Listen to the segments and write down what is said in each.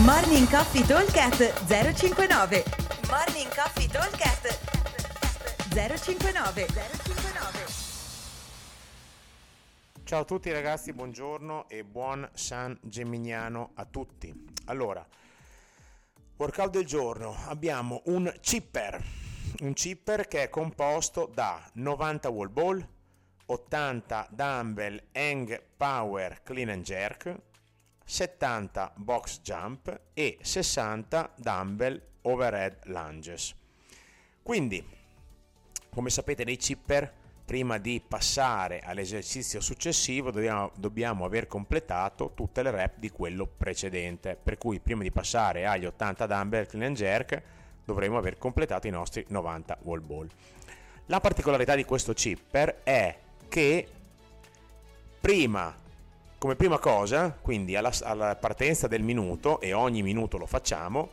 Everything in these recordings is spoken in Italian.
Morning Coffee Talkcast 059 Morning Coffee Talkcast 059 059 Ciao a tutti ragazzi, buongiorno e buon San Gemignano a tutti. Allora, workout del giorno, abbiamo un chipper, un chipper che è composto da 90 wall ball, 80 dumbbell hang power clean and jerk, 70 box jump e 60 dumbbell overhead lunges. Quindi, come sapete nei chipper, prima di passare all'esercizio successivo dobbiamo, dobbiamo, aver completato tutte le rep di quello precedente. Per cui prima di passare agli 80 dumbbell clean and jerk dovremo aver completato i nostri 90 wall ball. La particolarità di questo chipper è che prima come prima cosa, quindi alla, alla, partenza del minuto, e ogni minuto lo facciamo,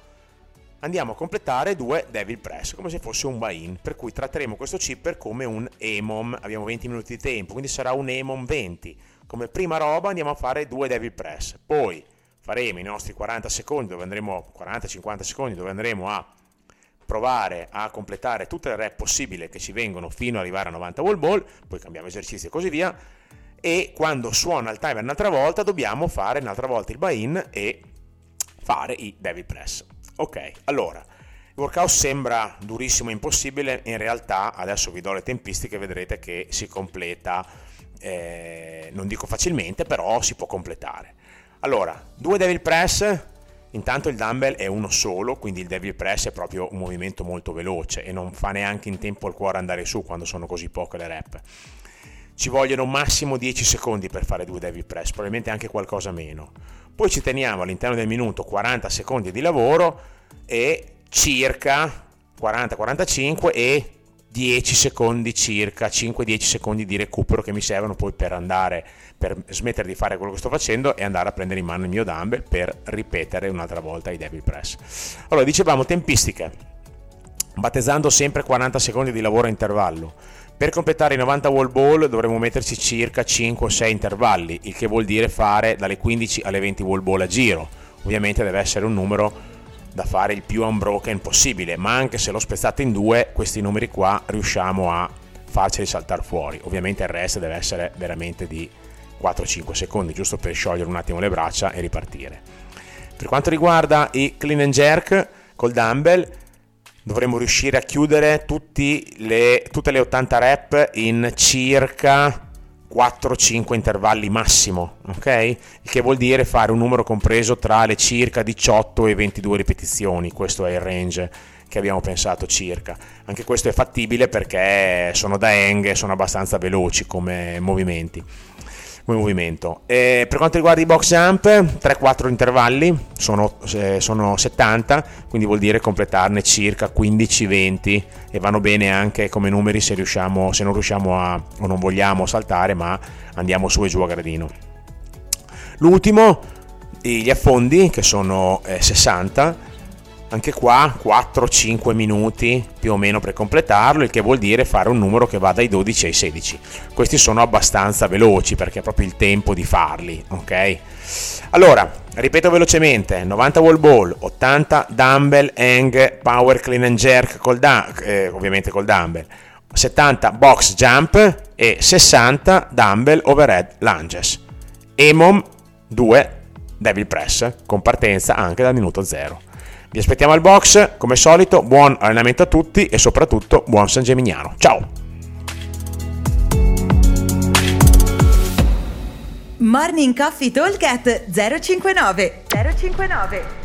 andiamo a completare due Devil Press, come se fosse un buy-in, per cui tratteremo questo chipper come un EMOM, abbiamo 20 minuti di tempo, quindi sarà un EMOM 20. Come prima roba andiamo a fare due Devil Press, poi faremo i nostri 40 secondi, dove andremo, 40-50 secondi, dove andremo a provare a completare tutte le rep possibili che ci vengono fino ad arrivare a 90 wall ball, poi cambiamo esercizi e così via, e quando suona il timer un'altra volta dobbiamo fare un'altra volta il buy-in e fare i Devil Press. Ok, allora, il workout sembra durissimo e impossibile, in realtà adesso vi do le tempistiche vedrete che si completa, eh, non dico facilmente, però si può completare. Allora, due Devil Press, intanto il dumbbell è uno solo, quindi il Devil Press è proprio un movimento molto veloce e non fa neanche in tempo al cuore andare su quando sono così poche le rep ci vogliono massimo 10 secondi per fare due Devil Press, probabilmente anche qualcosa meno. Poi ci teniamo all'interno del minuto 40 secondi di lavoro e circa 40-45 e 10 secondi circa, 5-10 secondi di recupero che mi servono poi per andare, per smettere di fare quello che sto facendo e andare a prendere in mano il mio dumbbell per ripetere un'altra volta i Devil Press. Allora, dicevamo tempistiche, battezzando sempre 40 secondi di lavoro a intervallo per completare i 90 wall ball dovremo metterci circa 5-6 intervalli, il che vuol dire fare dalle 15 alle 20 wall ball a giro. Ovviamente deve essere un numero da fare il più unbroken possibile, ma anche se lo spezzate in due, questi numeri qua riusciamo a farceli saltare fuori. Ovviamente il resto deve essere veramente di 4-5 secondi, giusto per sciogliere un attimo le braccia e ripartire. Per quanto riguarda i clean and jerk col dumbbell, dovremmo riuscire a chiudere le, tutte le 80 rep in circa 4-5 intervalli massimo, ok? Il che vuol dire fare un numero compreso tra le circa 18 e 22 ripetizioni, questo è il range che abbiamo pensato circa. Anche questo è fattibile perché sono da hang e sono abbastanza veloci come movimenti movimento. E per quanto riguarda i box jump, 3-4 intervalli, sono, eh, sono 70, quindi vuol dire completarne circa 15-20 e vanno bene anche come numeri se, riusciamo, se non riusciamo a, o non vogliamo saltare, ma andiamo su e giù a gradino. L'ultimo, gli affondi, che sono eh, 60, anche qua 4-5 minuti più o meno per completarlo, il che vuol dire fare un numero che va dai 12 ai 16. Questi sono abbastanza veloci perché è proprio il tempo di farli, ok? Allora, ripeto velocemente, 90 wall ball, 80 dumbbell hang power clean and jerk col da- eh, ovviamente col dumbbell, 70 box jump e 60 dumbbell overhead lunges. EMOM 2 devil press con partenza anche dal minuto 0. Vi aspettiamo al box, come solito, buon allenamento a tutti e soprattutto buon San Gemignano. Ciao! Morning Coffee Talk 059 059